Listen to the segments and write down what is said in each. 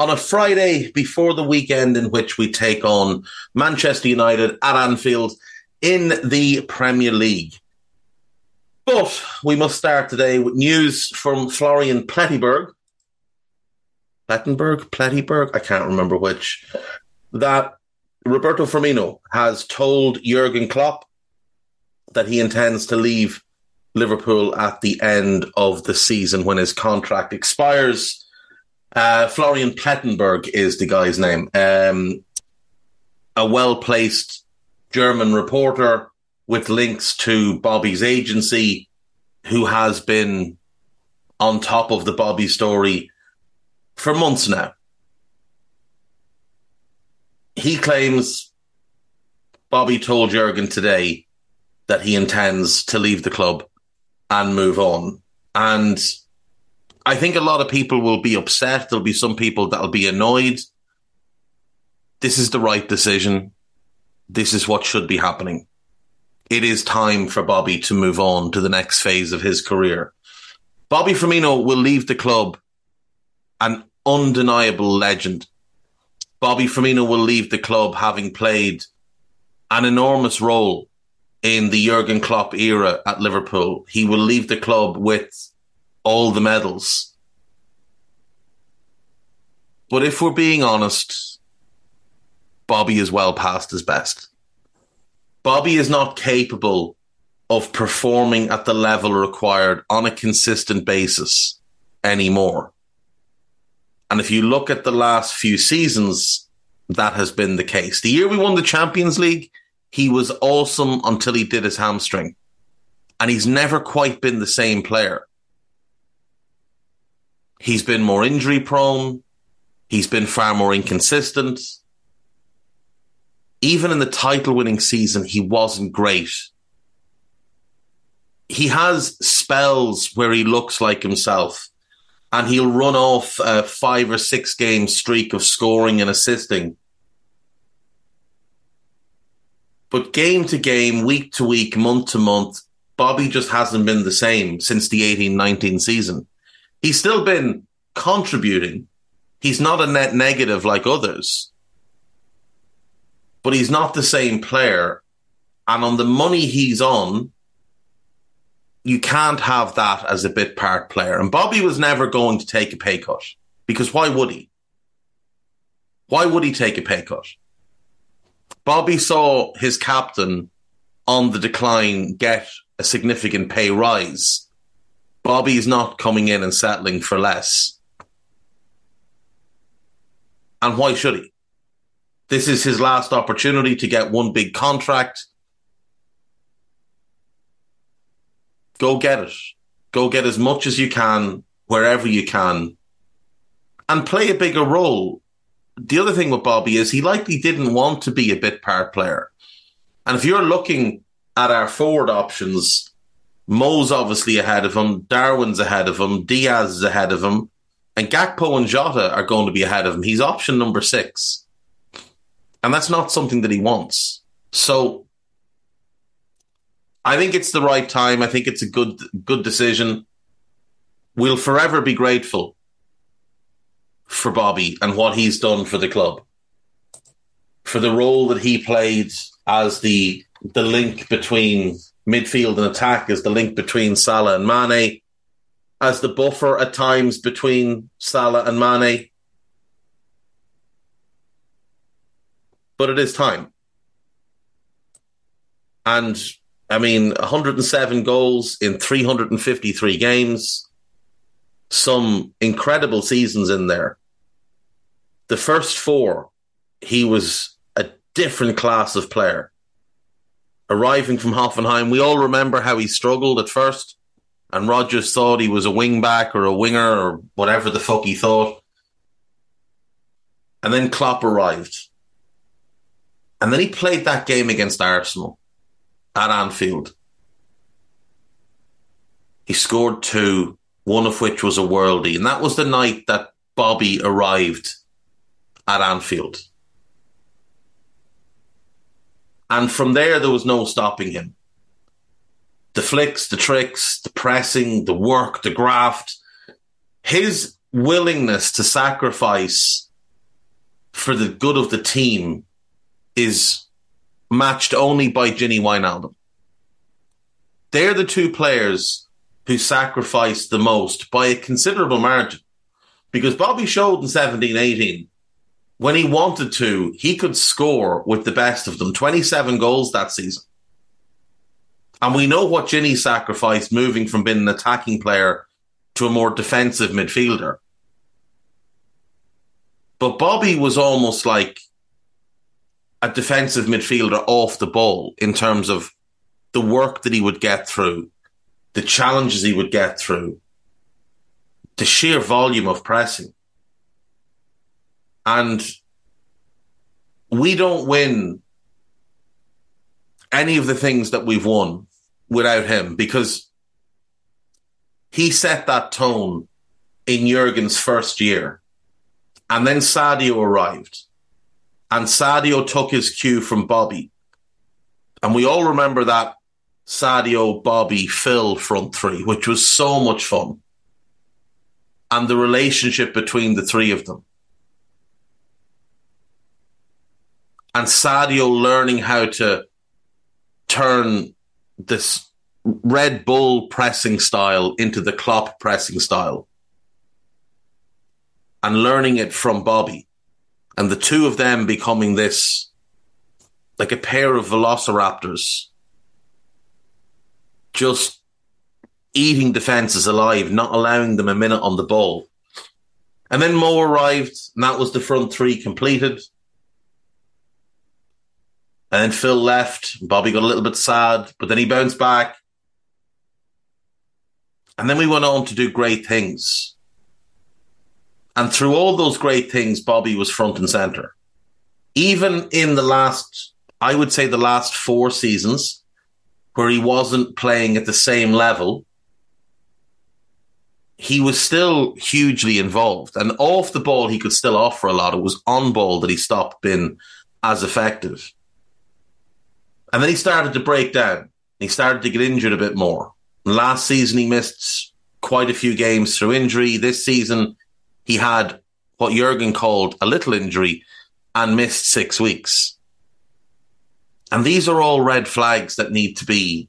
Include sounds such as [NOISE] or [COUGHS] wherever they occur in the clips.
on a Friday before the weekend in which we take on Manchester United at Anfield in the Premier League. But we must start today with news from Florian Plettenberg. Plettenberg? Plettenberg? I can't remember which. That Roberto Firmino has told Jurgen Klopp that he intends to leave Liverpool at the end of the season when his contract expires. Uh, Florian Plettenberg is the guy's name. Um, a well placed German reporter with links to Bobby's agency, who has been on top of the Bobby story for months now. He claims Bobby told Jurgen today that he intends to leave the club and move on. And I think a lot of people will be upset. There'll be some people that'll be annoyed. This is the right decision. This is what should be happening. It is time for Bobby to move on to the next phase of his career. Bobby Firmino will leave the club an undeniable legend. Bobby Firmino will leave the club having played an enormous role in the Jurgen Klopp era at Liverpool. He will leave the club with all the medals. But if we're being honest, Bobby is well past his best. Bobby is not capable of performing at the level required on a consistent basis anymore. And if you look at the last few seasons, that has been the case. The year we won the Champions League, he was awesome until he did his hamstring. And he's never quite been the same player. He's been more injury prone. He's been far more inconsistent. Even in the title winning season, he wasn't great. He has spells where he looks like himself and he'll run off a five or six game streak of scoring and assisting. But game to game, week to week, month to month, Bobby just hasn't been the same since the 18 19 season. He's still been contributing. He's not a net negative like others, but he's not the same player. And on the money he's on, you can't have that as a bit part player. And Bobby was never going to take a pay cut because why would he? Why would he take a pay cut? Bobby saw his captain on the decline get a significant pay rise Bobby's not coming in and settling for less. And why should he? This is his last opportunity to get one big contract. Go get it. Go get as much as you can, wherever you can, and play a bigger role. The other thing with Bobby is he likely didn't want to be a bit part player. And if you're looking at our forward options, Mo's obviously ahead of him. Darwin's ahead of him. Diaz is ahead of him. And Gakpo and Jota are going to be ahead of him. He's option number six. And that's not something that he wants. So I think it's the right time. I think it's a good good decision. We'll forever be grateful for Bobby and what he's done for the club. For the role that he played as the the link between midfield and attack, as the link between Salah and Mane, as the buffer at times between Salah and Mane. But it is time. And I mean, 107 goals in 353 games, some incredible seasons in there. The first four, he was a different class of player. Arriving from Hoffenheim, we all remember how he struggled at first, and Rodgers thought he was a wing back or a winger or whatever the fuck he thought. And then Klopp arrived. And then he played that game against Arsenal at Anfield. He scored two, one of which was a worldie. And that was the night that Bobby arrived at Anfield. And from there, there was no stopping him. The flicks, the tricks, the pressing, the work, the graft, his willingness to sacrifice for the good of the team is matched only by Gini Wijnaldum. They're the two players who sacrificed the most by a considerable margin. Because Bobby showed in 17 18, when he wanted to, he could score with the best of them 27 goals that season. And we know what Gini sacrificed moving from being an attacking player to a more defensive midfielder. But Bobby was almost like a defensive midfielder off the ball in terms of the work that he would get through, the challenges he would get through, the sheer volume of pressing. And we don't win any of the things that we've won without him because he set that tone in Jurgen's first year. And then Sadio arrived and Sadio took his cue from Bobby. And we all remember that Sadio, Bobby, Phil front three, which was so much fun. And the relationship between the three of them. And Sadio learning how to turn this Red Bull pressing style into the Klopp pressing style. And learning it from Bobby and the two of them becoming this like a pair of velociraptors just eating defenses alive, not allowing them a minute on the ball. And then Mo arrived, and that was the front three completed. And then Phil left. Bobby got a little bit sad, but then he bounced back. And then we went on to do great things. And through all those great things, Bobby was front and center. Even in the last, I would say the last four seasons, where he wasn't playing at the same level, he was still hugely involved. And off the ball, he could still offer a lot. It was on ball that he stopped being as effective. And then he started to break down. He started to get injured a bit more. Last season, he missed quite a few games through injury. This season, he had what Jurgen called a little injury and missed six weeks. And these are all red flags that need to be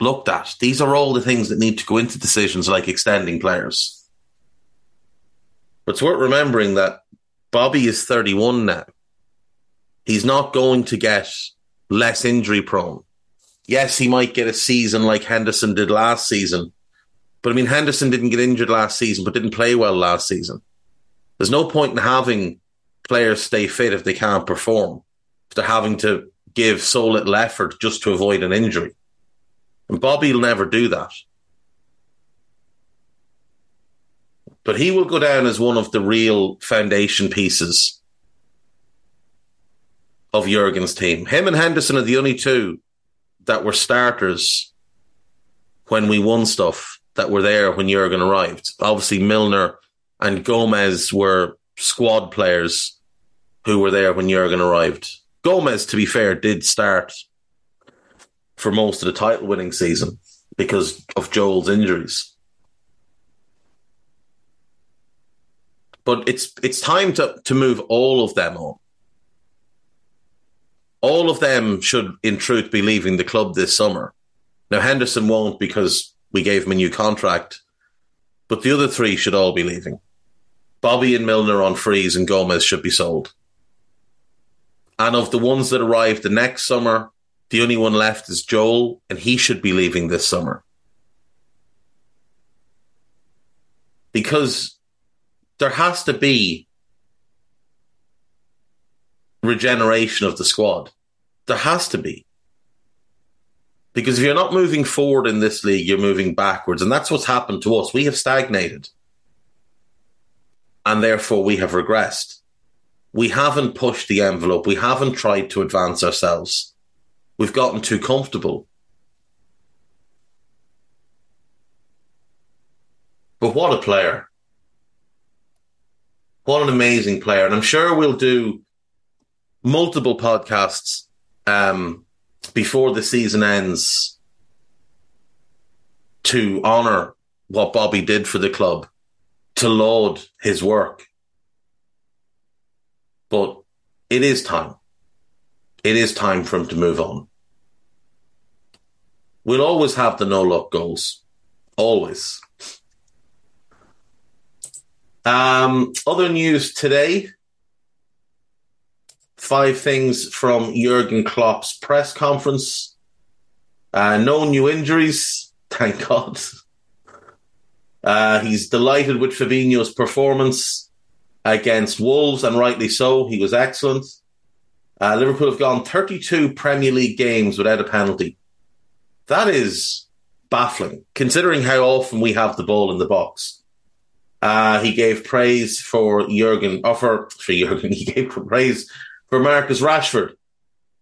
looked at. These are all the things that need to go into decisions like extending players. But it's worth remembering that Bobby is 31 now. He's not going to get less injury prone. Yes, he might get a season like Henderson did last season, but I mean, Henderson didn't get injured last season, but didn't play well last season. There's no point in having players stay fit if they can't perform, if they're having to give so little effort just to avoid an injury. And Bobby will never do that. But he will go down as one of the real foundation pieces of Jurgen's team. Him and Henderson are the only two that were starters when we won stuff that were there when Jurgen arrived. Obviously, Milner and Gomez were squad players who were there when Jurgen arrived. Gomez, to be fair, did start for most of the title winning season because of Joel's injuries. But it's it's time to, to move all of them on. All of them should, in truth, be leaving the club this summer. Now Henderson won't because we gave him a new contract, but the other three should all be leaving. Bobby and Milner on freeze and Gomez should be sold. And of the ones that arrive the next summer, the only one left is Joel, and he should be leaving this summer. Because there has to be regeneration of the squad. There has to be. Because if you're not moving forward in this league, you're moving backwards. And that's what's happened to us. We have stagnated. And therefore, we have regressed. We haven't pushed the envelope. We haven't tried to advance ourselves. We've gotten too comfortable. But what a player. What an amazing player. And I'm sure we'll do multiple podcasts um, before the season ends to honour what Bobby did for the club, to laud his work. But it is time. It is time for him to move on. We'll always have the no luck goals. Always. Um, other news today. Five things from Jurgen Klopp's press conference. Uh, no new injuries, [LAUGHS] thank God. Uh, he's delighted with Fabinho's performance against Wolves, and rightly so. He was excellent. Uh, Liverpool have gone 32 Premier League games without a penalty. That is baffling, considering how often we have the ball in the box. Uh, he gave praise for Jurgen, or for, for Jurgen, [LAUGHS] he gave praise for Marcus Rashford,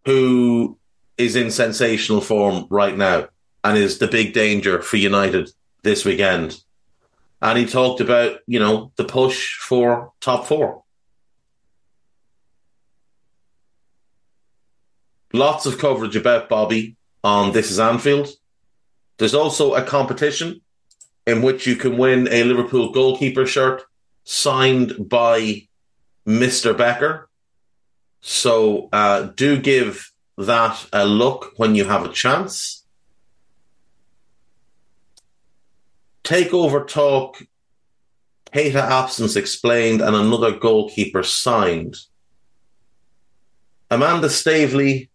who is in sensational form right now and is the big danger for United this weekend. And he talked about, you know, the push for top four. Lots of coverage about Bobby on This is Anfield. There's also a competition in which you can win a Liverpool goalkeeper shirt signed by Mr. Becker. So uh, do give that a look when you have a chance. Takeover talk, Keita absence explained, and another goalkeeper signed. Amanda Staveley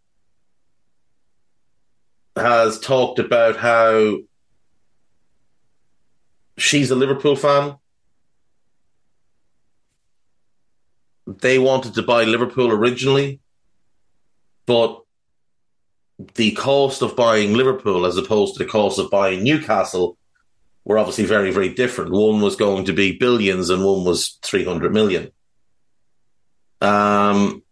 has talked about how she's a Liverpool fan. They wanted to buy Liverpool originally, but the cost of buying Liverpool as opposed to the cost of buying Newcastle were obviously very, very different. One was going to be billions and one was 300 million. Um,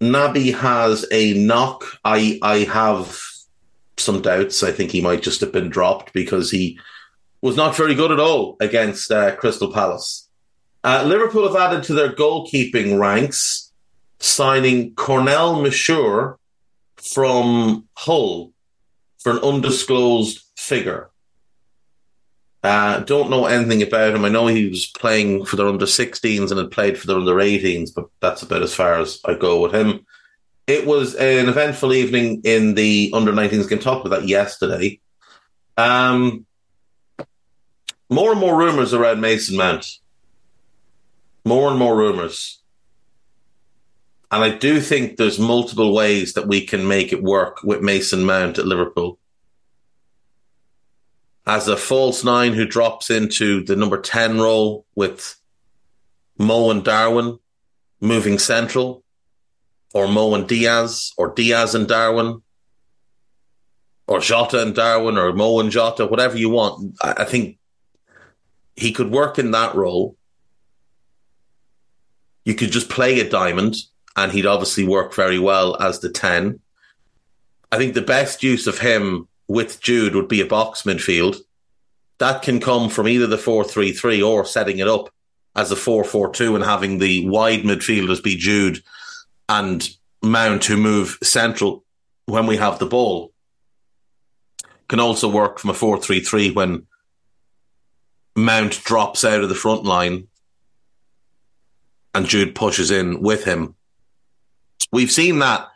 Naby has a knock. I, I have some doubts. I think he might just have been dropped because he was not very good at all against uh, Crystal Palace. Uh, Liverpool have added to their goalkeeping ranks, signing Kornel Misciur from Hull for an undisclosed figure. Uh, don't know anything about him. I know he was playing for their under 16s and had played for their under 18s, but that's about as far as I go with him. It was an eventful evening in the under 19s. Can talk about that yesterday. Um, more and more rumors around Mason Mount. More and more rumors. And I do think there's multiple ways that we can make it work with Mason Mount at Liverpool. As a false nine who drops into the number 10 role with Mo and Darwin moving central, or Mo and Diaz, or Diaz and Darwin, or Jota and Darwin, or Mo and Jota, whatever you want. I think he could work in that role. You could just play a diamond, and he'd obviously work very well as the 10. I think the best use of him with Jude would be a box midfield. That can come from either the 4 3 3 or setting it up as a 4 4 2 and having the wide midfielders be Jude and Mount who move central. when we have the ball. Can also work from a 4 3 3 when Mount drops out of the front line and Jude pushes in with him. We've seen that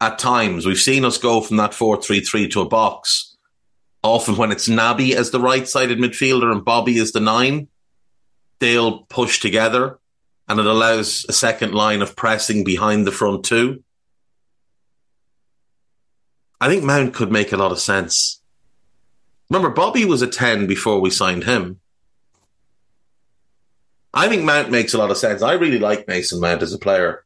at times. We've seen us go from that 4 3 3 to a box, often when it's Naby as the right sided midfielder and Bobby as the nine. They'll push together and it allows a second line of pressing behind the front two. I think Mount could make a lot of sense. Remember, Bobby was a 10 before we signed him. I think Mount makes a lot of sense. I really like Mason Mount as a player.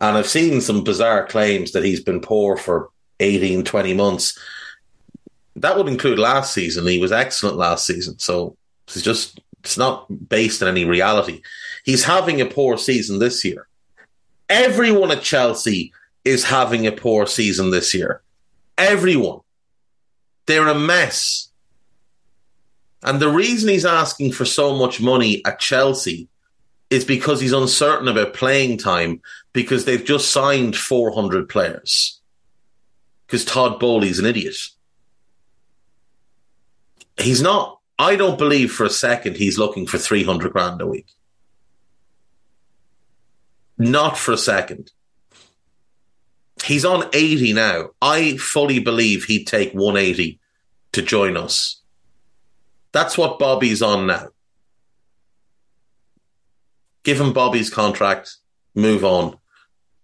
And I've seen some bizarre claims that he's been poor for 18, 20 months. That would include last season. He was excellent last season. So it's just, it's not based on any reality. He's having a poor season this year. Everyone at Chelsea is having a poor season this year. Everyone. They're a mess. And the reason he's asking for so much money at Chelsea is because he's uncertain about playing time because they've just signed 400 players. Because Todd Boehly's an idiot. He's not, I don't believe for a second he's looking for 300 grand a week. Not for a second. He's on 80 now. I fully believe he'd take 180 to join us. That's what Bobby's on now. Give him Bobby's contract, move on.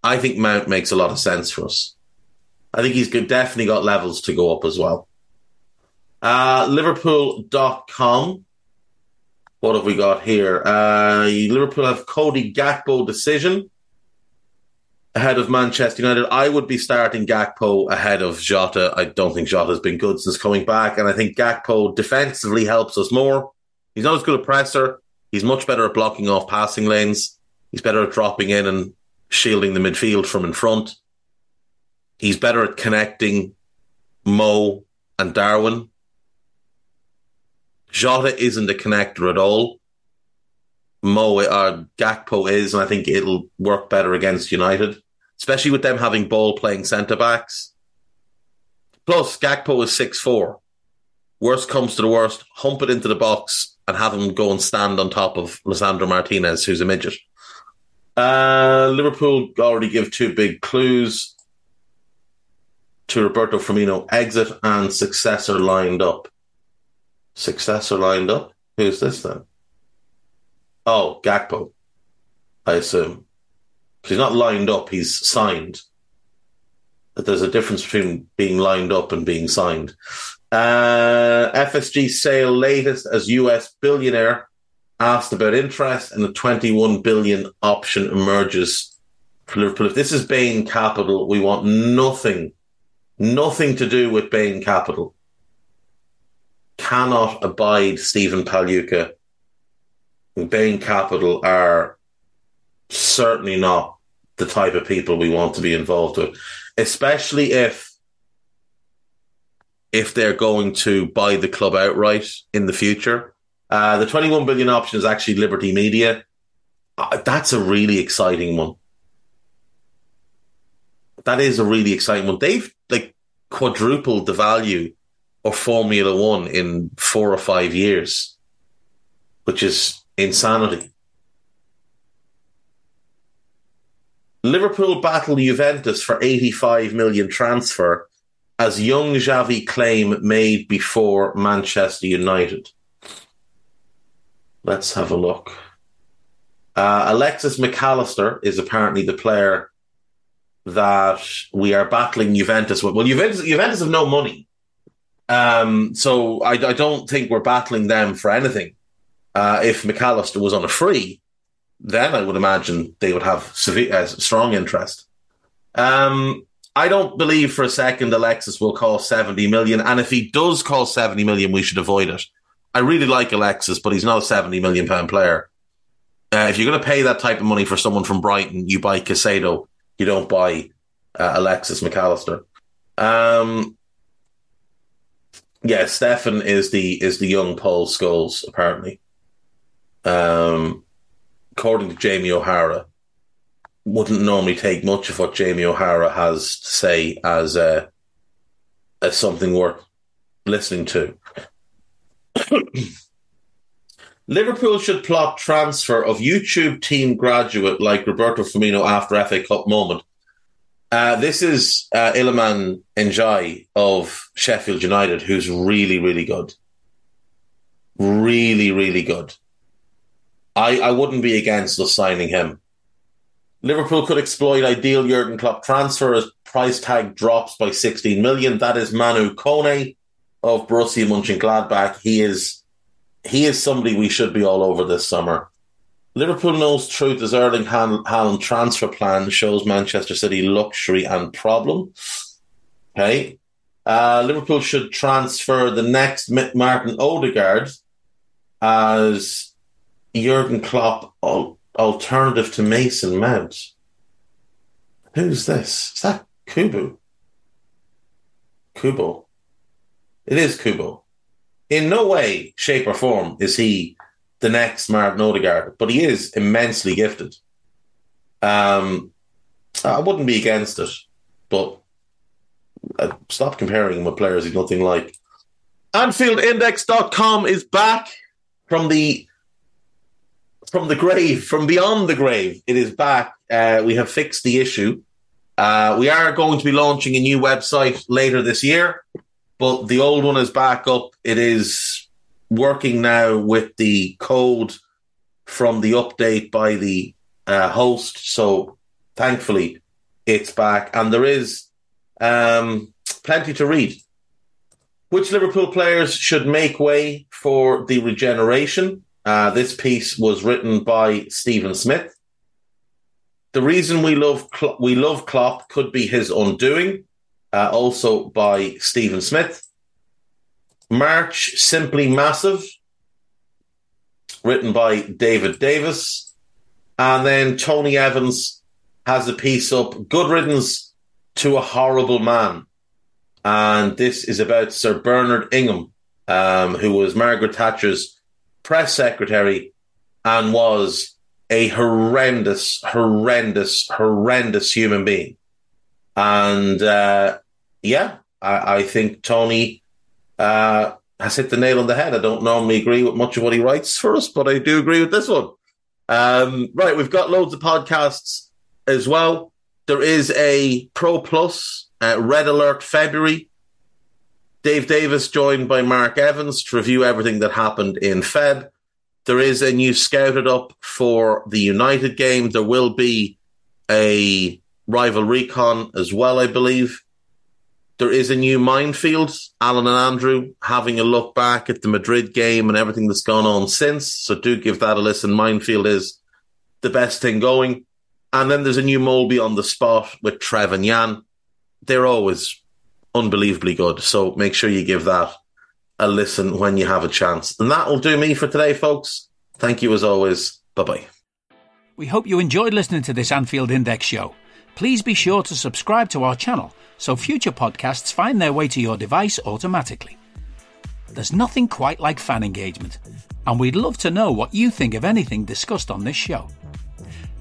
I think Mount makes a lot of sense for us. I think he's definitely got levels to go up as well. Uh, Liverpool.com. What have we got here? Uh, Liverpool have Cody Gakpo decision ahead of Manchester United. I would be starting Gakpo ahead of Jota. I don't think Jota has been good since coming back, and I think Gakpo defensively helps us more. He's not as good a presser. He's much better at blocking off passing lanes. He's better at dropping in and shielding the midfield from in front. He's better at connecting Mo and Darwin. Jota isn't a connector at all. Mo or uh, Gakpo is, and I think it'll work better against United, especially with them having ball playing centre backs. Plus, Gakpo is six four. Worst comes to the worst, hump it into the box and have him go and stand on top of Lisandro Martinez, who's a midget. Uh, Liverpool already give two big clues to Roberto Firmino exit and successor lined up. Successor lined up? Who's this then? Oh, Gakpo, I assume. He's not lined up, he's signed. But there's a difference between being lined up and being signed. Uh, FSG sale latest as US billionaire asked about interest and a 21 billion option emerges for Liverpool. If this is Bain Capital, we want nothing, nothing to do with Bain Capital. Cannot abide Stephen Pagliuca Bain Capital are certainly not the type of people we want to be involved with, especially if if they're going to buy the club outright in the future. Uh, the 21 billion option is actually Liberty Media. Uh, that's a really exciting one. That is a really exciting one. They've like quadrupled the value of Formula One in four or five years, which is insanity. Liverpool battle Juventus for 85 million transfer as young Xavi claim made before Manchester United. Let's have a look. Uh, Alexis Mac Allister is apparently the player that we are battling Juventus with. Well, Juventus, Juventus have no money. Um, so I, I don't think we're battling them for anything. Uh, if Mac Allister was on a free, then I would imagine they would have severe, uh, strong interest. Um, I don't believe for a second Alexis will cost 70 million. And if he does cost 70 million, we should avoid it. I really like Alexis, but he's not a 70 million pound player. Uh, if you're going to pay that type of money for someone from Brighton, you buy Caicedo. You don't buy uh, Alexis Mac Allister. Um, yeah, Stefan is the is the young Paul Scholes apparently um, according to Jamie O'Hara, wouldn't normally take much of what Jamie O'Hara has to say as a as something worth listening to. [COUGHS] Liverpool should plot transfer of YouTube team graduate like Roberto Firmino after FA Cup moment. Uh, this is uh, Iliman Ndiaye of Sheffield United, who's really, really good. Really, really good. I, I wouldn't be against us signing him. Liverpool could exploit ideal Jurgen Klopp transfer as price tag drops by 16 million. That is Manu Kone of Borussia Mönchengladbach. He is he is somebody we should be all over this summer. Liverpool knows truth as Erling Haaland transfer plan shows Manchester City luxury and problem. Okay. Uh, Liverpool should transfer the next Martin Odegaard as Jurgen Klopp alternative to Mason Mount. Who's this? Is that Kubo? Kubo. It is Kubo. In no way, shape, or form is he the next Martin Odegaard, but he is immensely gifted. Um, I wouldn't be against it, but uh, stop comparing him with players he's nothing like. AnfieldIndex.com is back from the from the grave, from beyond the grave. It is back. Uh, we have fixed the issue. Uh, we are going to be launching a new website later this year, but the old one is back up. It is working now with the code from the update by the uh, host. So thankfully, it's back, and there is um, plenty to read. Which Liverpool players should make way for the regeneration? Uh, this piece was written by Stephen Smith. The reason we love we love Klopp could be his undoing, uh, also by Stephen Smith. March Simply Massive, written by David Davis. And then Tony Evans has a piece up, Good Riddance to a Horrible Man. And this is about Sir Bernard Ingham, um, who was Margaret Thatcher's press secretary and was a horrendous, horrendous, horrendous human being. And uh, yeah, I, I, think Tony uh, has hit the nail on the head. I don't normally agree with much of what he writes for us, but I do agree with this one. Um, right, we've got loads of podcasts as well. There is a Pro Plus uh, Red Alert February Dave Davis joined by Mark Evans to review everything that happened in Feb. There is a new scouted up for the United game. There will be a rival recon as well, I believe. There is a new minefield. Alan and Andrew having a look back at the Madrid game and everything that's gone on since. So do give that a listen. Minefield is the best thing going. And then there's a new Molby on the spot with Trev and Jan. They're always unbelievably good. So make sure you give that a listen when you have a chance. And that will do me for today, folks. Thank you as always. Bye bye. We hope you enjoyed listening to this Anfield Index show. Please be sure to subscribe to our channel so future podcasts find their way to your device automatically. There's nothing quite like fan engagement, and we'd love to know what you think of anything discussed on this show.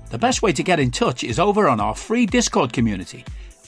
The best way to get in touch is over on our free Discord community